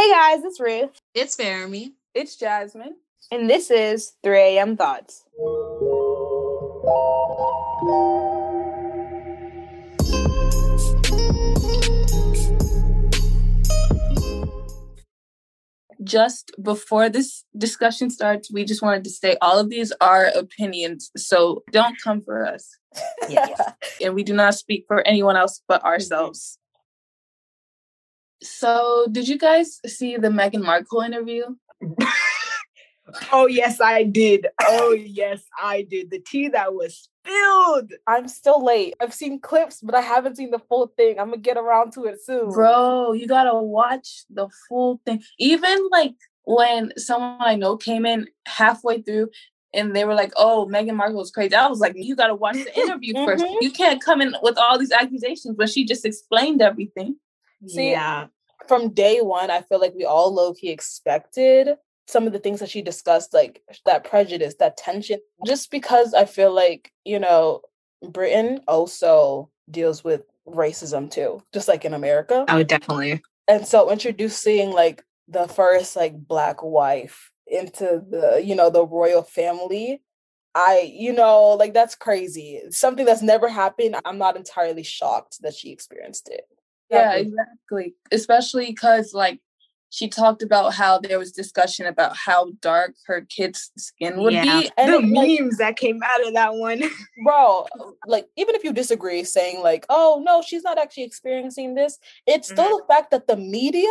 Hey guys, it's Ruth. It's Jeremy. It's Jasmine. And this is 3 a.m. Thoughts. Just before this discussion starts, we just wanted to say all of these are opinions, so don't come for us. Yeah. and we do not speak for anyone else but ourselves. So, did you guys see the Meghan Markle interview? Oh yes, I did. Oh yes, I did. The tea that was spilled. I'm still late. I've seen clips, but I haven't seen the full thing. I'm gonna get around to it soon. Bro, you gotta watch the full thing. Even like when someone I know came in halfway through and they were like, "Oh, Meghan Markle is crazy," I was like, "You gotta watch the interview first. Mhm. You can't come in with all these accusations." But she just explained everything. See, yeah. from day one, I feel like we all low key expected some of the things that she discussed, like that prejudice, that tension, just because I feel like, you know, Britain also deals with racism too, just like in America. Oh, definitely. And so introducing like the first like black wife into the, you know, the royal family. I, you know, like that's crazy. Something that's never happened. I'm not entirely shocked that she experienced it. Yeah, Exactly. Especially because like she talked about how there was discussion about how dark her kid's skin would yeah. be. And the it, like- memes that came out of that one. bro like even if you disagree saying like oh no she's not actually experiencing this it's mm-hmm. still the fact that the media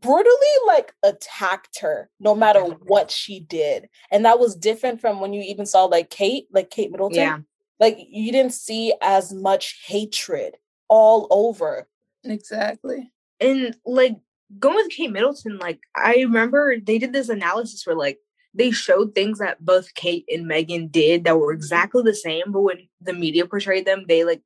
brutally like attacked her no matter mm-hmm. what she did and that was different from when you even saw like kate like kate middleton Yeah. like you didn't see as much hatred all over Exactly. And like going with Kate Middleton, like I remember they did this analysis where like they showed things that both Kate and Meghan did that were mm-hmm. exactly the same, but when the media portrayed them, they like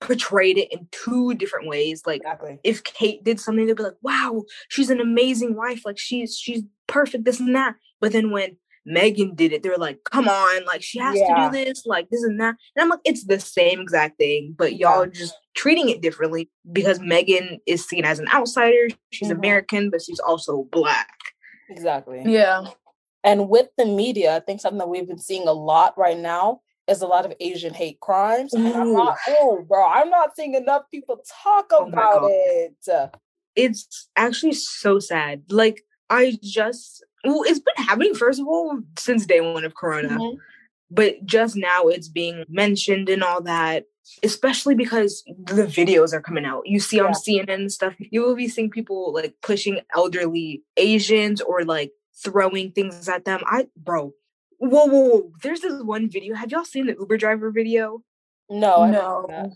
portrayed it in two different ways. Like exactly if Kate did something, they'd be like, "Wow, she's an amazing wife. Like she's she's perfect, this and that." But then when Meghan did it, they're like, "Come on, like she has Yeah. to do this, like this and that." And I'm like, "It's the same exact thing, but y'all Yeah. just treating it differently because Meghan is seen as an outsider. She's Mhm. American, but she's also black." exactly Yeah. and with the media i think something that we've been seeing a lot right now is a lot of asian hate crimes and i'm not oh bro i'm not seeing enough people talk Oh about God. it It's actually so sad. Like I just, well, it's been happening first of all since day one of Corona. Mhm. but just now it's being mentioned and all that especially because the videos are coming out you see on cnn and stuff you will be seeing people like pushing elderly asians or like throwing things at them i bro whoa whoa, whoa. there's this one video have y'all seen the uber driver video No, I No.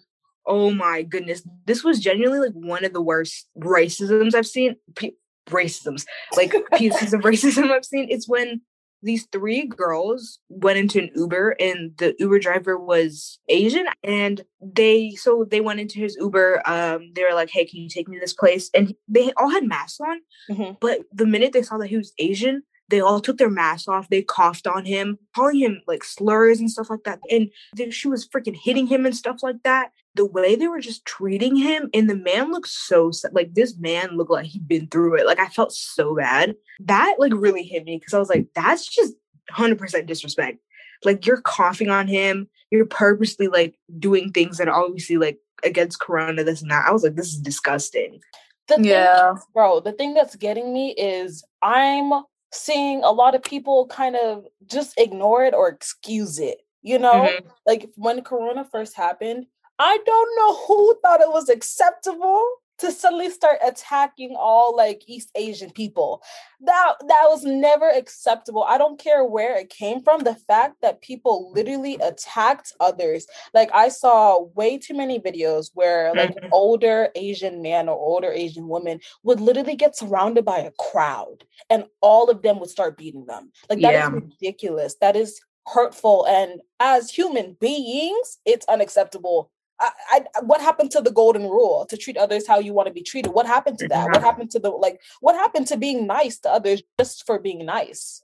oh my goodness this was genuinely like one of the worst racisms i've seen P- racisms like pieces of racism i've seen it's when these three girls went into an uber and the uber driver was asian and they so they went into his uber um they were like hey can you take me to this place and they all had masks on Mhm. but the minute they saw that he was asian they all took their masks off they coughed on him calling him like slurs and stuff like that and she was freaking hitting him and stuff like that the way they were just treating him and the man looked so sad. like this man looked like he'd been through it like i felt so bad that like really hit me because i was like that's just 100% disrespect like you're coughing on him you're purposely like doing things that are obviously like against corona this and that i was like this is disgusting The thing, Yeah. bro, the thing that's getting me is I'm seeing a lot of people kind of just ignore it or excuse it. You know, Mhm. like when Corona first happened, I don't know who thought it was acceptable to suddenly start attacking all like East Asian people. That that was never acceptable. I don't care where it came from. The fact that people literally attacked others. Like I saw way too many videos where like an Mhm. older Asian man or older Asian woman would literally get surrounded by a crowd and all of them would start beating them. Like that is Yeah. ridiculous. That is hurtful and as human beings, it's unacceptable I, I, what happened to the golden rule to treat others how you want to be treated? What happened to that? What happened to the like? What happened to being nice to others just for being nice?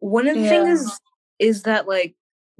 One of the Yeah. things is that like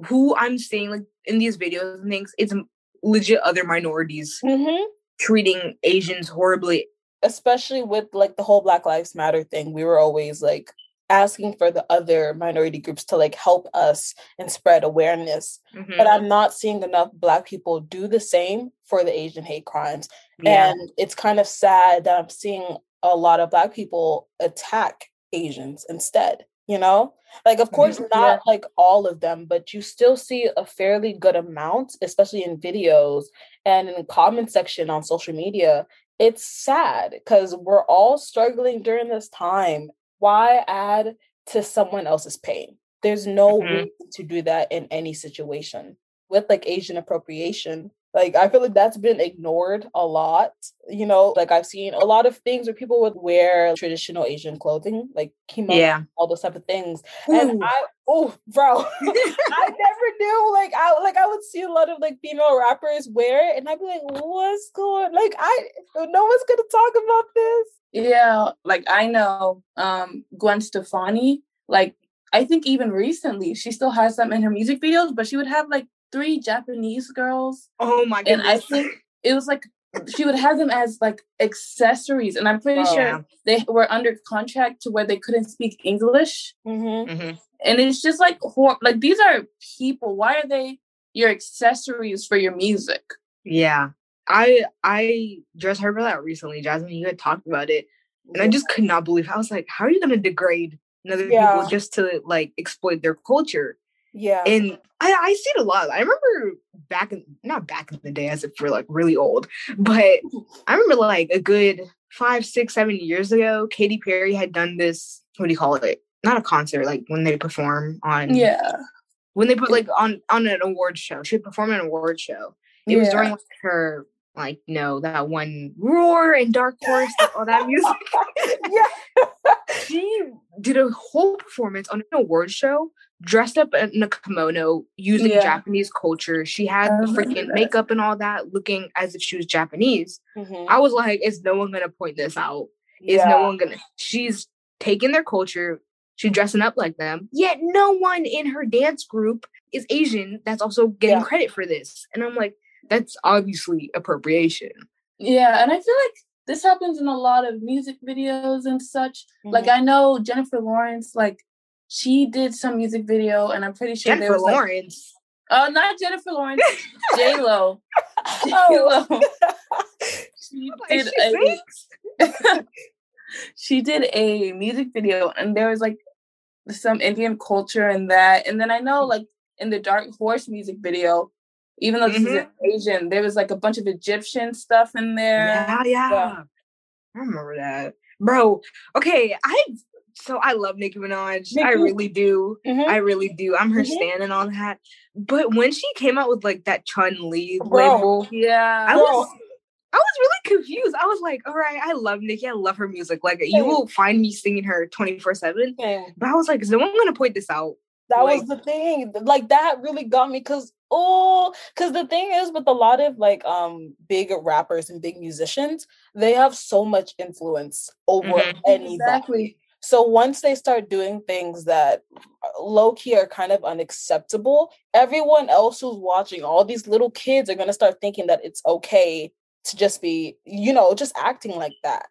who I'm seeing like in these videos and things, it's legit other minorities Mm-hmm. treating Asians horribly. especially with like the whole Black Lives Matter thing, we were always like asking for the other minority groups to like help us and spread awareness. Mhm. But I'm not seeing enough Black people do the same for the Asian hate crimes. yeah. And it's kind of sad that I'm seeing a lot of Black people attack Asians instead, you know? Like, of course, Mhm. not like all of them, but you still see a fairly good amount, especially in videos and in the comment section on social media. It's sad because we're all struggling during this time. Why add to someone else's pain? There's no Mhm. reason to do that in any situation with like Asian appropriation. Like I feel like that's been ignored a lot. You know, like I've seen a lot of things where people would wear traditional Asian clothing, like kimono, yeah. all those type of things. And I, oh, bro, I never knew. Like I, like I would see a lot of like female rappers wear it, and I'd be like, "What's going?" Like I, no one's gonna talk about this. Yeah, like I know um Gwen Stefani, like I think even recently she still has them in her music videos, but she would have like three Japanese girls oh my god. and I goodness. think it was like she would have them as like accessories and I'm pretty Oh, sure yeah. they were under contract to where they couldn't speak English Mm-hmm. Mhm. and it's just like hor- like these are people why are they your accessories for your music Yeah. I I just heard about that recently, Jasmine. You had talked about it. And I just could not believe I was like, how are you gonna degrade another Yeah. people just to like exploit their culture? yeah, And I, I see it a lot. I remember back in not back in the day as if we're like really old, but I remember like a good five, six, seven years ago, Katy Perry had done this, what do you call it? Not a concert, like when they perform on yeah when they put like on on an award show. She would perform an award show. It was during like, her like you know that one roar and dark horse all that music yeah. she did a whole performance on an award show dressed up in a kimono using Yeah. japanese culture she had the freaking makeup and all that looking as if she was japanese Mhm. i was like is no one gonna point this out is yeah. no one gonna she's taking their culture she's dressing up like them yet no one in her dance group is asian that's also getting Yeah. credit for this and i'm like that's obviously appropriation Yeah, and I feel like this happens in a lot of music videos and such. Like Mhm. I know Jennifer Lawrence, like she did some music video, and I'm pretty sure there jennifer was like, lawrence oh, not Jennifer Lawrence, J Lo. Oh. She did she a she did a music video, and there was like some Indian culture in that, and then I know like in the Dark Horse music video. Even though this Mhm. is Asian, there was like a bunch of Egyptian stuff in there. Yeah, yeah. I remember that. Bro, okay, I so I love Nicki Minaj. Me I really do. Mhm. I really do. I'm her Mhm. stan and all that. But when she came out with like that Chun Li label, Yeah. I Bro. was I was really confused. I was like, all right, I love Nicki. I love her music. Like you will find me singing her 24-7. Same. But I was like, is no one gonna point this out? That Like- was the thing. Like that really got me because oh, because the thing is with a lot of like um big rappers and big musicians, they have so much influence over Mhm. anybody. Exactly. So once they start doing things that low key are kind of unacceptable, everyone else who's watching, all these little kids are gonna start thinking that it's okay to just be, you know, just acting like that.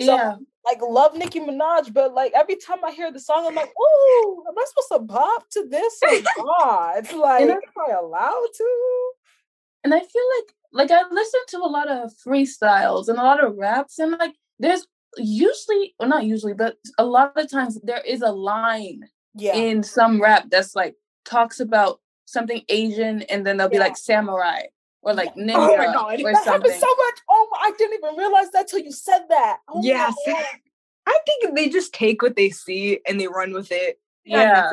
So yeah. like love Nicki Minaj, but like every time I hear the song, I'm like, oh, am I supposed to bop to this or not? Like, am I allowed to? And I feel like like I listen to a lot of freestyles and a lot of raps and like there's usually or not usually, but a lot of times there is a line Yeah. in some rap that's like talks about something Asian and then they'll be Yeah. like samurai or like ninja Oh my God. or that something. happens so much. Oh, I didn't even realize that till you said that. Oh Yes. I think they just take what they see and they run with it. Yeah.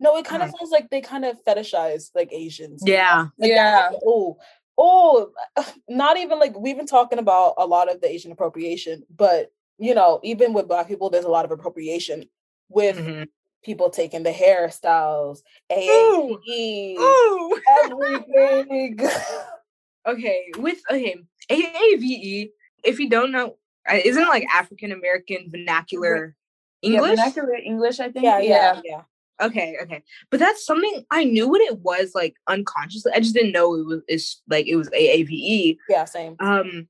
No, it kind of Uh-huh. feels like they kind of fetishize like Asians. Yeah. Like, Yeah. happen- Oh, oh, not even like we've been talking about a lot of the Asian appropriation, but you know, even with Black people, there's a lot of appropriation with Mhm. People taking the hairstyles. AAVE, Ooh. everything. okay, with okay, AAVE. If you don't know, uh, isn't it like African American vernacular Yeah, English? vernacular English, I think. yeah, yeah, yeah. okay, okay, but that's something I knew what it was like unconsciously. I just didn't know it was it's like it was AAVE. Yeah, same. Um,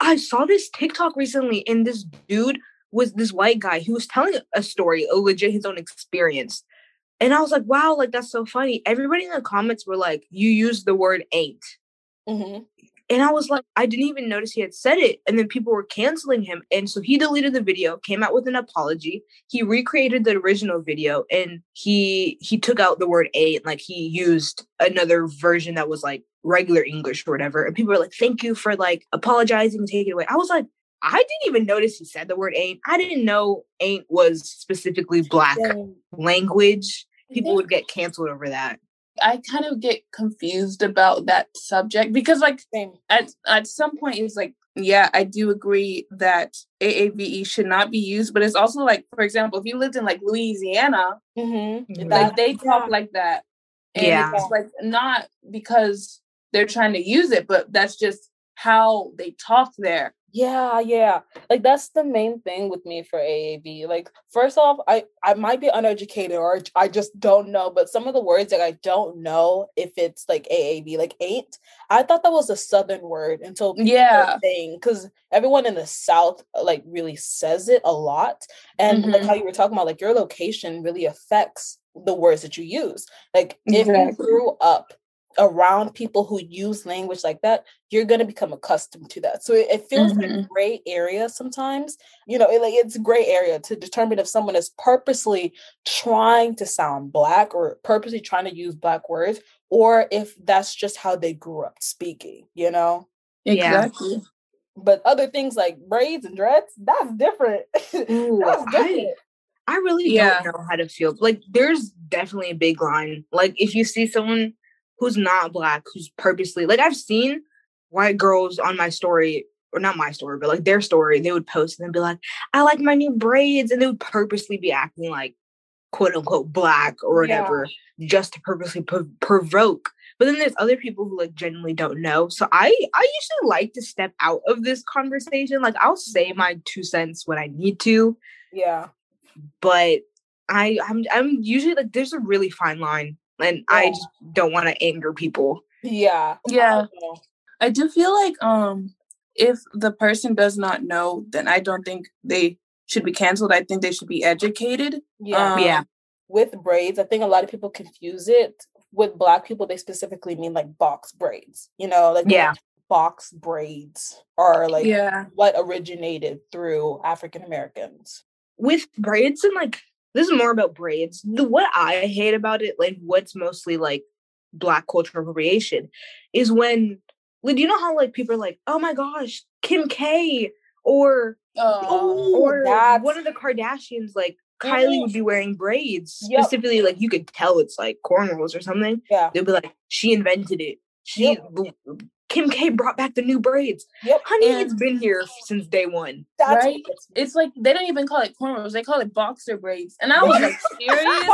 I saw this TikTok recently, and this dude was this white guy. who was telling a story, a legit his own experience. And I was like, wow, like that's so funny. Everybody in the comments were like, you used the word ain't. hmm And I was like, I didn't even notice he had said it. And then people were canceling him. And so he deleted the video, came out with an apology. He recreated the original video and he he took out the word a and like he used another version that was like regular English or whatever. And people were like, thank you for like apologizing and taking it away. I was like, I didn't even notice he said the word ain't. I didn't know ain't was specifically black language. People would get canceled over that. I kind of get confused about that subject because, like, Same. at at some point, it's like, yeah, I do agree that AAVE should not be used, but it's also like, for example, if you lived in like Louisiana, Mm-hmm. like they talk yeah. like that, and Yeah. it's like not because they're trying to use it, but that's just how they talk there. Yeah, yeah. Like that's the main thing with me for AAV. Like first off, I I might be uneducated or I just don't know, but some of the words that I don't know if it's like AAV, like ain't. I thought that was a southern word until Yeah. thing because everyone in the south uh, like really says it a lot. And like Mhm. how you were talking about, like your location really affects the words that you use. Like if you grew up around people who use language like that, you're gonna become accustomed to that. So it, it feels like Mhm. gray area sometimes. You know, it, like it's gray area to determine if someone is purposely trying to sound black or purposely trying to use black words, or if that's just how they grew up speaking. You know. Yeah. Exactly. But other things like braids and dreads, that's different. Ooh, that's I- different. I really Yeah. don't know how to feel. Like, there's definitely a big line. Like, if you see someone who's not black, who's purposely, like, I've seen white girls on my story, or not my story, but like their story, they would post and then be like, I like my new braids. And they would purposely be acting like, quote unquote, black or Yeah. whatever, just to purposely pro- provoke. But then there's other people who like genuinely don't know. So I I usually like to step out of this conversation. Like I'll say mm-hmm. my two cents when I need to, Yeah. but I I'm I'm usually like there's a really fine line, and I just don't want to anger people. Yeah. Yeah. I don't. I do feel like um if the person does not know, then I don't think they should be canceled. I think they should be educated. Yeah. Um, Yeah. with braids, I think a lot of people confuse it with black people. They specifically mean like box braids, you know, like Yeah. box braids are like yeah. what originated through African Americans. With braids and like this is more about braids. The what I hate about it, like what's mostly like black cultural appropriation, is when like do you know how like people are like, oh my gosh, Kim K or Oh, or that's- one of the Kardashians, like Kylie would be wearing braids. Yep. Specifically, like you could tell it's like cornrows or something. Yeah. They'd be like, she invented it. She Yep. Kim K brought back the new braids. Yep. Honey, it's been here since day one. That's Right? gets me. It's like they don't even call it cornrows; they call it boxer braids. And I was like, seriously?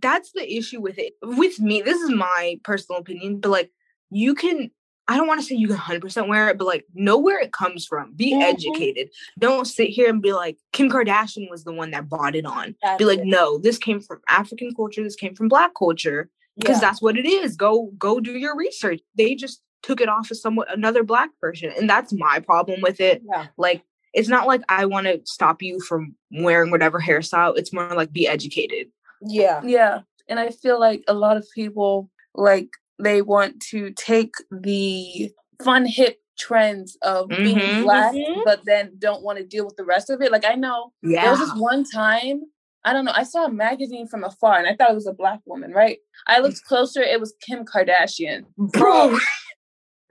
That's the issue with it. With me, this is my personal opinion, but like you can I don't want to say you can 100% wear it, but like know where it comes from. Be Mhm. educated. Don't sit here and be like Kim Kardashian was the one that bought it on. That's be like, it. no, this came from African culture. This came from Black culture because Yeah. that's what it is. Go go do your research. They just took it off of someone another Black person, and that's my problem with it. yeah. Like, it's not like I want to stop you from wearing whatever hairstyle. It's more like be educated. Yeah. Yeah. And I feel like a lot of people like they want to take the fun hip trends of being Mhm. black, Mhm. but then don't want to deal with the rest of it. Like I know there was this one time, I don't know, I saw a magazine from afar and I thought it was a black woman, right? I looked closer, it was Kim Kardashian. bro.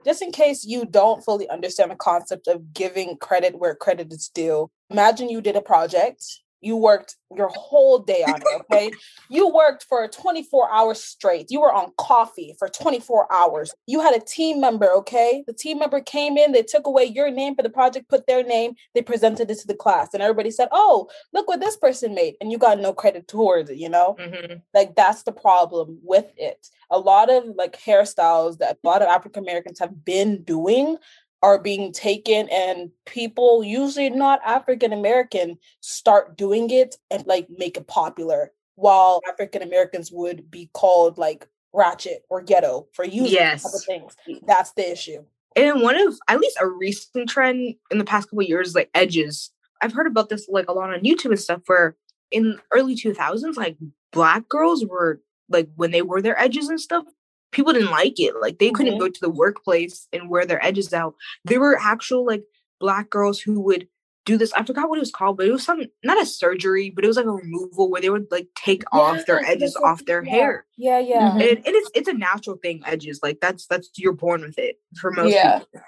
Just in case you don't fully understand the concept of giving credit where credit is due, imagine you did a project. You worked your whole day on it, okay? you worked for 24 hours straight. You were on coffee for 24 hours. You had a team member, okay? The team member came in, they took away your name for the project, put their name, they presented it to the class, and everybody said, Oh, look what this person made. And you got no credit towards it, you know? Mhm. like that's the problem with it a lot of like hairstyles that a lot of african americans have been doing are being taken and people usually not african american start doing it and like make it popular while african americans would be called like ratchet or ghetto for using Yes. things that's the issue And one of at least a recent trend in the past couple years is like edges. I've heard about this like a lot on YouTube and stuff where in early 2000s like black girls were like when they wore their edges and stuff people didn't like it like they couldn't Mhm. go to the workplace and wear their edges out there were actual like black girls who would do this i forgot what it was called but it was some not a surgery but it was like a removal where they would like take off their edges yes, off their yeah. hair Yeah, yeah. Mhm. and, and it's it's a natural thing edges like that's that's you're born with it for most Yeah. people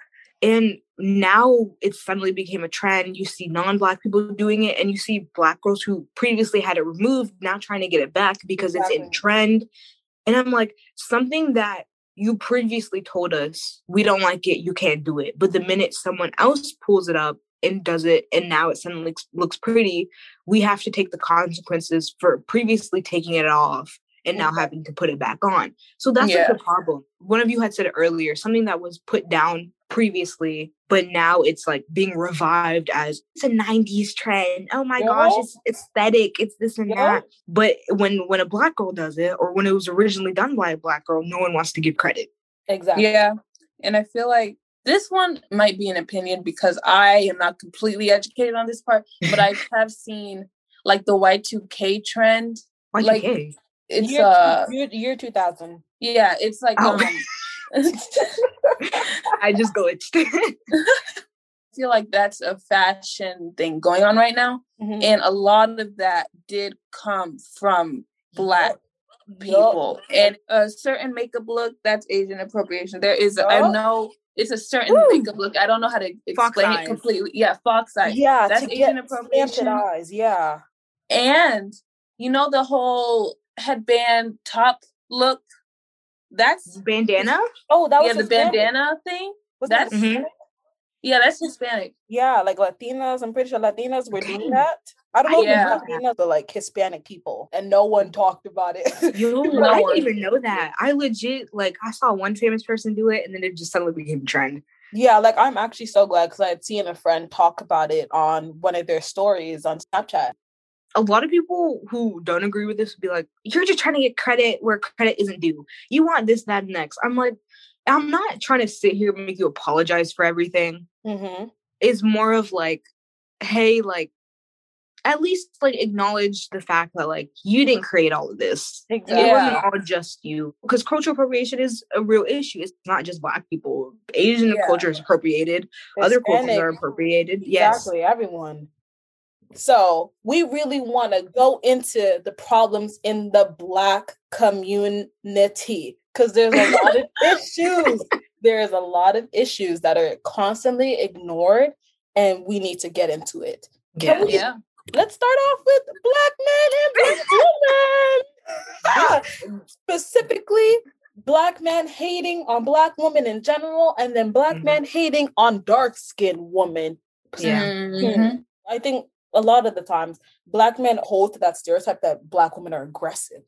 and now it suddenly became a trend you see non-black people doing it and you see black girls who previously had it removed now trying to get it back because it's in trend and i'm like something that you previously told us we don't like it you can't do it. But the minute someone else pulls it up and does it and now it suddenly looks, looks pretty we have to take the consequences for previously taking it off and now having to put it back on. So that's Yeah. like the problem. One of you had said earlier something that was put down previously but now it's like being revived as it's a 90s trend oh my gosh it's aesthetic it's this and Yeah. that but when when a black girl does it or when it was originally done by a black girl no one wants to give credit Exactly. Yeah. And I feel like this one might be an opinion because I am not completely educated on this part, but I have seen like the Y2K trend. why Like, like, It's year, uh year, year 2000. yeah, it's like Oh. um i just go it's I feel like that's a fashion thing going on right now. Mhm. And a lot of that did come from black Yup. people. And a certain makeup look, that's Asian appropriation. There is, I Yup. know it's a certain makeup look. I don't know how to Fox explain eyes. it completely. Yeah, fox eye. Yeah, That's to Asian appropriation. eyes. Yeah. And you know the whole headband top look? That's bandana Oh, that was yeah, the Hispanic. bandana thing. Was that that's- Mhm. Yeah, that's Hispanic. Yeah, like Latinas. I'm pretty sure Latinas were doing that. I don't know Yeah. if it Latinas, but like Hispanic people, and no one talked about it. Yo, No I one. didn't even know that. I legit like I saw one famous person do it, and then it just suddenly became a trend. yeah, like I'm actually so glad because I had seen a friend talk about it on one of their stories on Snapchat. A lot of people who don't agree with this would be like, "You're just trying to get credit where credit isn't due. You want this, that, and next." I'm like, I'm not trying to sit here and make you apologize for everything. Mm-hmm. It's more of like, hey, like, at least like acknowledge the fact that like you didn't create all of this. It wasn't all just you. Because cultural appropriation is a real issue. It's not just black people. Asian Yeah. culture is appropriated. Other cultures are appropriated. Yes. Exactly, everyone. So we really want to go into the problems in the black community because there's a lot of issues. There's a lot of issues that are constantly ignored, and we need to get into it. Yeah. we- Yeah. Let's start off with black men and black women. Specifically, black men hating on black women in general, and then black Mhm. men hating on dark skinned women. Yeah. Mhm. I think a lot of the times black men hold to that stereotype that black women are aggressive.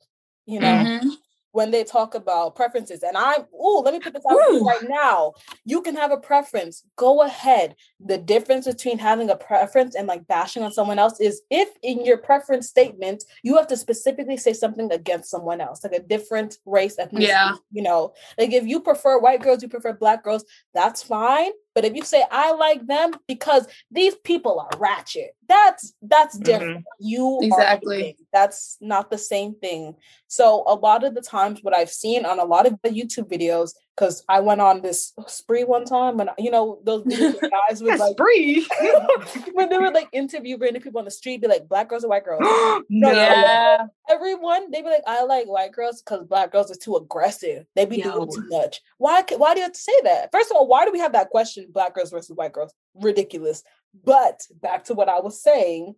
You know, Mhm. when they talk about preferences, and I'm oh, let me put this out Woo. right now. You can have a preference. Go ahead. The difference between having a preference and like bashing on someone else is if in your preference statement you have to specifically say something against someone else, like a different race, ethnicity. Yeah. You know, like if you prefer white girls, you prefer black girls, that's fine. But if you say I like them because these people are ratchet, that's that's different. Mm-hmm. You Exactly. That's not the same thing. So a lot of the times, what I've seen on a lot of the YouTube videos, because I went on this spree one time, and you know those guys would like free. when they would like interview random people on the street, be like black girls or white girls. no. Yeah. Everyone they be like, I like white girls because black girls are too aggressive. They be Yo. doing too much. Why? Why do you have to say that? First of all, why do we have that question? Black girls versus white girls, ridiculous. But back to what I was saying,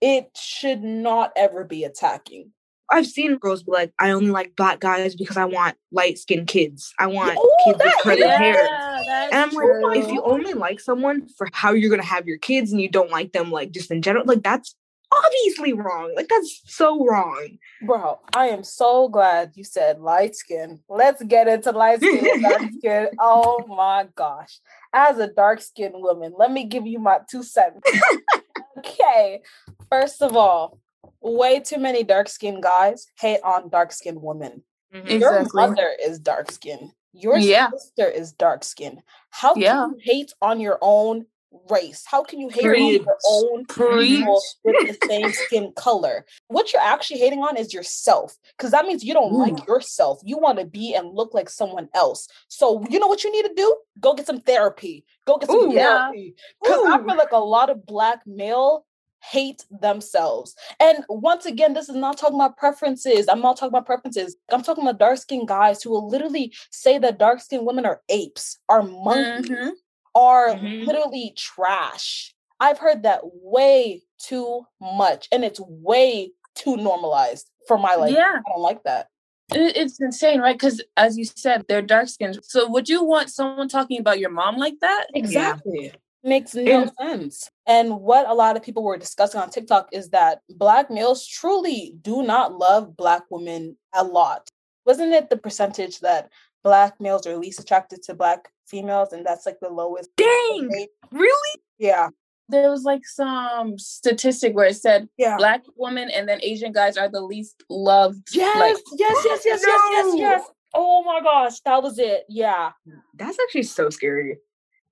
it should not ever be attacking. I've seen girls be like, I only like black guys because I want light skinned kids. I want Ooh, kids with curly Yeah, hair. And I'm true. like, if you only like someone for how you're gonna have your kids and you don't like them like just in general, like that's obviously wrong. Like that's so wrong. Bro, I am so glad you said light skin. Let's get into light skin dark skin. Oh my gosh. As a dark skinned woman, let me give you my two cents. okay. First of all, way too many dark skinned guys hate on dark skinned women. Mhm. Exactly. Your mother is dark skinned. Your Yeah. sister is dark skinned. How can Yeah. you hate on your own race? How can you hate on your own Preach. people with the same skin color? What you're actually hating on is yourself, because that means you don't like yourself. You want to be and look like someone else. So you know what you need to do? Go get some therapy. Go get some Ooh, therapy. Because I feel like a lot of black male hate themselves. And once again, this is not talking about preferences. I'm not talking about preferences. I'm talking about dark skinned guys who will literally say that dark skinned women are apes, are monkeys, Mhm. Are Mhm. literally trash. I've heard that way too much, and it's way too normalized for my life. Yeah. I don't like that. It's insane, right? Because as you said, they're dark skinned. So would you want someone talking about your mom like that? Exactly. Makes no And- sense. And what a lot of people were discussing on TikTok is that black males truly do not love black women a lot. Wasn't it the percentage that black males are least attracted to black females and that's like the lowest? Dang. rate? Really? Yeah. There was like some statistic where it said Yeah. black women and then Asian guys are the least loved. Yes, Like, yes, yes, yes, yes, yes, yes. Oh my gosh, that was it. Yeah. That's actually so scary.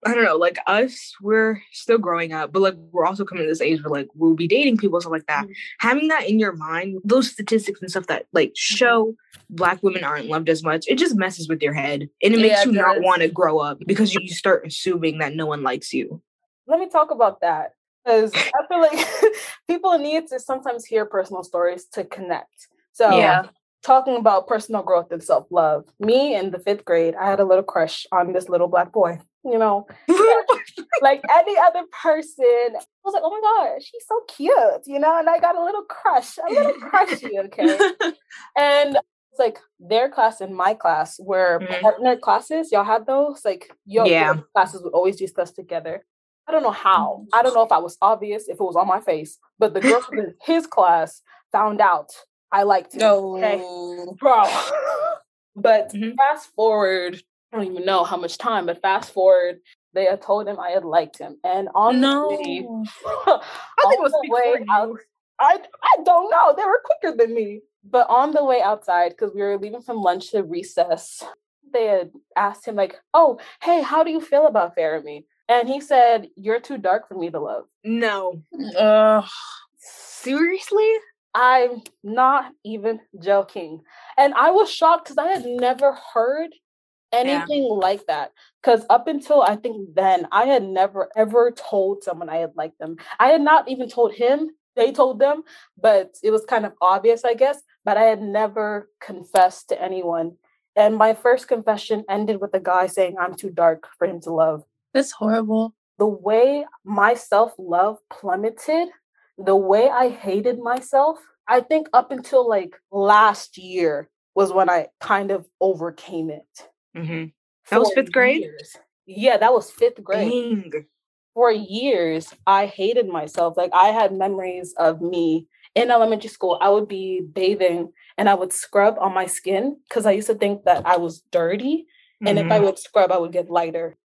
I don't know, like us, we're still growing up, but like we're also coming to this age where like we'll be dating people, stuff like that. Mhm. Having that in your mind, those statistics and stuff that like show black women aren't loved as much, it just messes with your head. And it makes Yeah, it you not want to grow up because you start assuming that no one likes you. let me talk about that because I feel like people need to sometimes hear personal stories to connect. So, Yeah. talking about personal growth and self love, me in the fifth grade, I had a little crush on this little black boy. You know, like any other person, I was like, oh my god, she's so cute, you know, and I got a little crush, a little crushy, okay. And it's like their class and my class were Mhm. partner classes. Y'all had those? Like your, your Yeah. classes would always discuss together. I don't know how. I don't know if I was obvious, if it was on my face, but the girl in his class found out I liked him. Okay. no. Bro. but Mhm. fast forward, I don't even know how much time, but fast forward, they had told him I had liked him. And on No. the way, I think it was the way out, I I don't know. They were quicker than me. But on the way outside, because we were leaving from lunch to recess, they had asked him like, "Oh, hey, how do you feel about Faramee?" And he said, "You're too dark for me to love." No. Ugh. Seriously? I'm not even joking. And I was shocked because I had never heard anything like that. Because up until I think then, I had never ever told someone I had liked them. I had not even told him, they told them, but it was kind of obvious, I guess. But I had never confessed to anyone. And my first confession ended with a guy saying, I'm too dark for him to love That's horrible. the way my self love plummeted, the way I hated myself, I think up until like last year was when I kind of overcame it. Mm-hmm. That was fifth grade? years. Yeah, that was fifth grade. Dang. For years, I hated myself. Like I had memories of me in elementary school. I would be bathing and I would scrub on my skin because I used to think that I was dirty. And if I Mhm. would scrub, I would get lighter.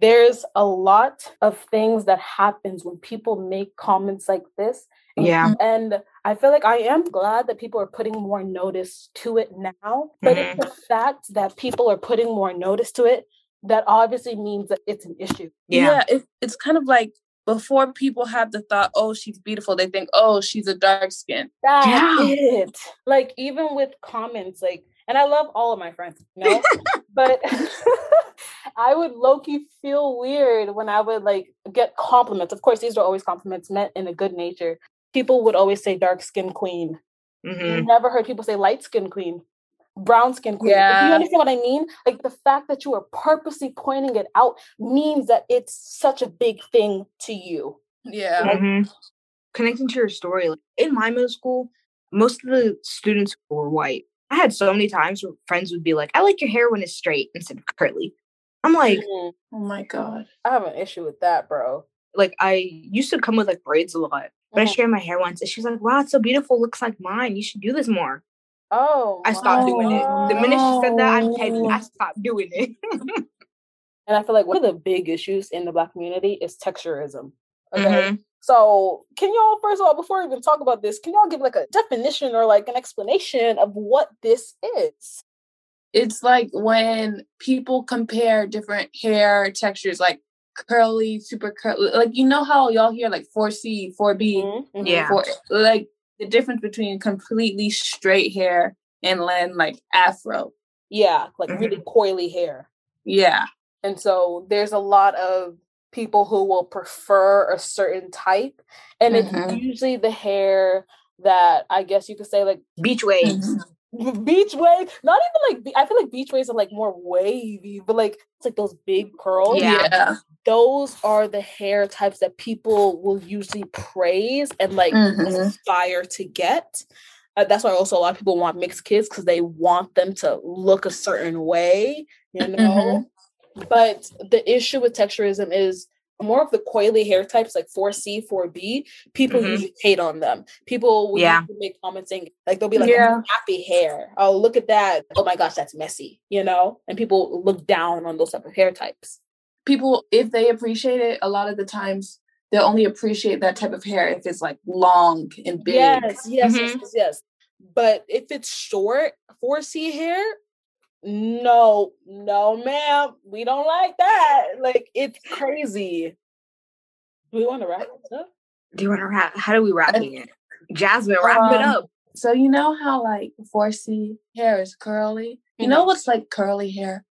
There's a lot of things that happens when people make comments like this. yeah. And I feel like I am glad that people are putting more notice to it now. But it's mm-hmm. the fact that people are putting more notice to it that obviously means that it's an issue. Yeah. it, it's kind of like before people have the thought, oh, she's beautiful, they think, oh, she's a dark skin. That's Yeah. it. Like even with comments, like, and I love all of my friends, you know, but I would low key feel weird when I would like get compliments. Of course, these are always compliments meant in a good nature. People would always say dark skin queen. Mhm. Never heard people say light skin queen, brown skin queen. Do Yeah. you understand what I mean? Like the fact that you are purposely pointing it out means that it's such a big thing to you. Yeah. Mhm. Connecting to your story, like, in my middle school, most of the students were white. I had so many times where friends would be like, "I like your hair when it's straight instead of curly." I'm like, Mhm. Oh my God. I have an issue with that, bro. like I used to come with like braids a lot, but I Mhm. straightened my hair once, and she's like, "Wow, it's so beautiful. Looks like mine. You should do this more." Oh, I stopped doing it. The minute she said that, I'm petty. I stopped doing it. And I feel like one of the big issues in the black community is texturism. Okay. Mhm. So can y'all, first of all, before we even talk about this, can y'all give like a definition or like an explanation of what this is? It's like when people compare different hair textures, like curly, super curly. Like you know how y'all hear like 4C, 4B, Mhm, mhm. Yeah. for like the difference between completely straight hair and then like afro. Yeah, like really coily hair. Yeah. And so there's a lot of people who will prefer a certain type. And it's Mhm. usually the hair that I guess you could say like Beach waves. Beach wave. Not even like I feel like beach waves are like more wavy, but like it's like those big curls. Yeah. Yeah. Those are the hair types that people will usually praise and like Mhm. aspire to get. Uh, that's why also a lot of people want mixed kids because they want them to look a certain way, you know. But the issue with texturism is more of the coily hair types like 4C, 4B, people Mhm. usually hate on them. People will Yeah. make comments saying like they'll be like Yeah. happy hair. Oh, look at that. Oh my gosh, that's messy, you know? And people look down on those type of hair types. People, if they appreciate it, a lot of the times they'll only appreciate that type of hair if it's like long and big. Yes, yes, yes, Mhm. yes, yes. But if it's short 4C hair, no, no, ma'am, we don't like that. Like it's crazy. Do we want to wrap it up? Do you want to wrap? How do we wrap it? Jasmine, wrap it Um, up. So you know how like 4C hair is curly? You know what's like curly hair?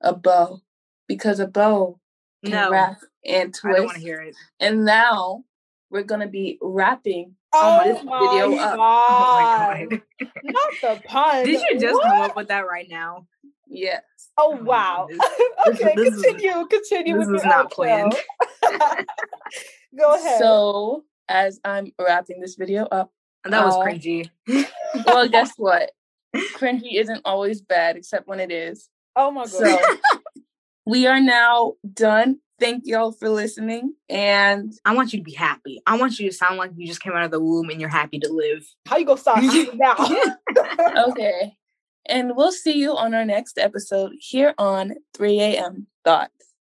A bow. Because a bow can No, wrap and twist. I don't want to hear it. And now we're gonna be wrapping um, Oh, this my video up. Oh my god. god! Not the pun. Did you just What? come up with that right now? Yes. Oh Oh wow. God, this- okay, this is- continue. continue this with was your not outro. planned. Go ahead. So as I'm wrapping this video up, and That was Oh. cringy. well, guess what? Cringy isn't always bad, except when it is. oh my god. So we are now done. Thank y'all for listening. And I want you to be happy. I want you to sound like you just came out of the womb and you're happy to live. How you gonna start now? okay. And we'll see you on our next episode here on 3 a.m. Thoughts.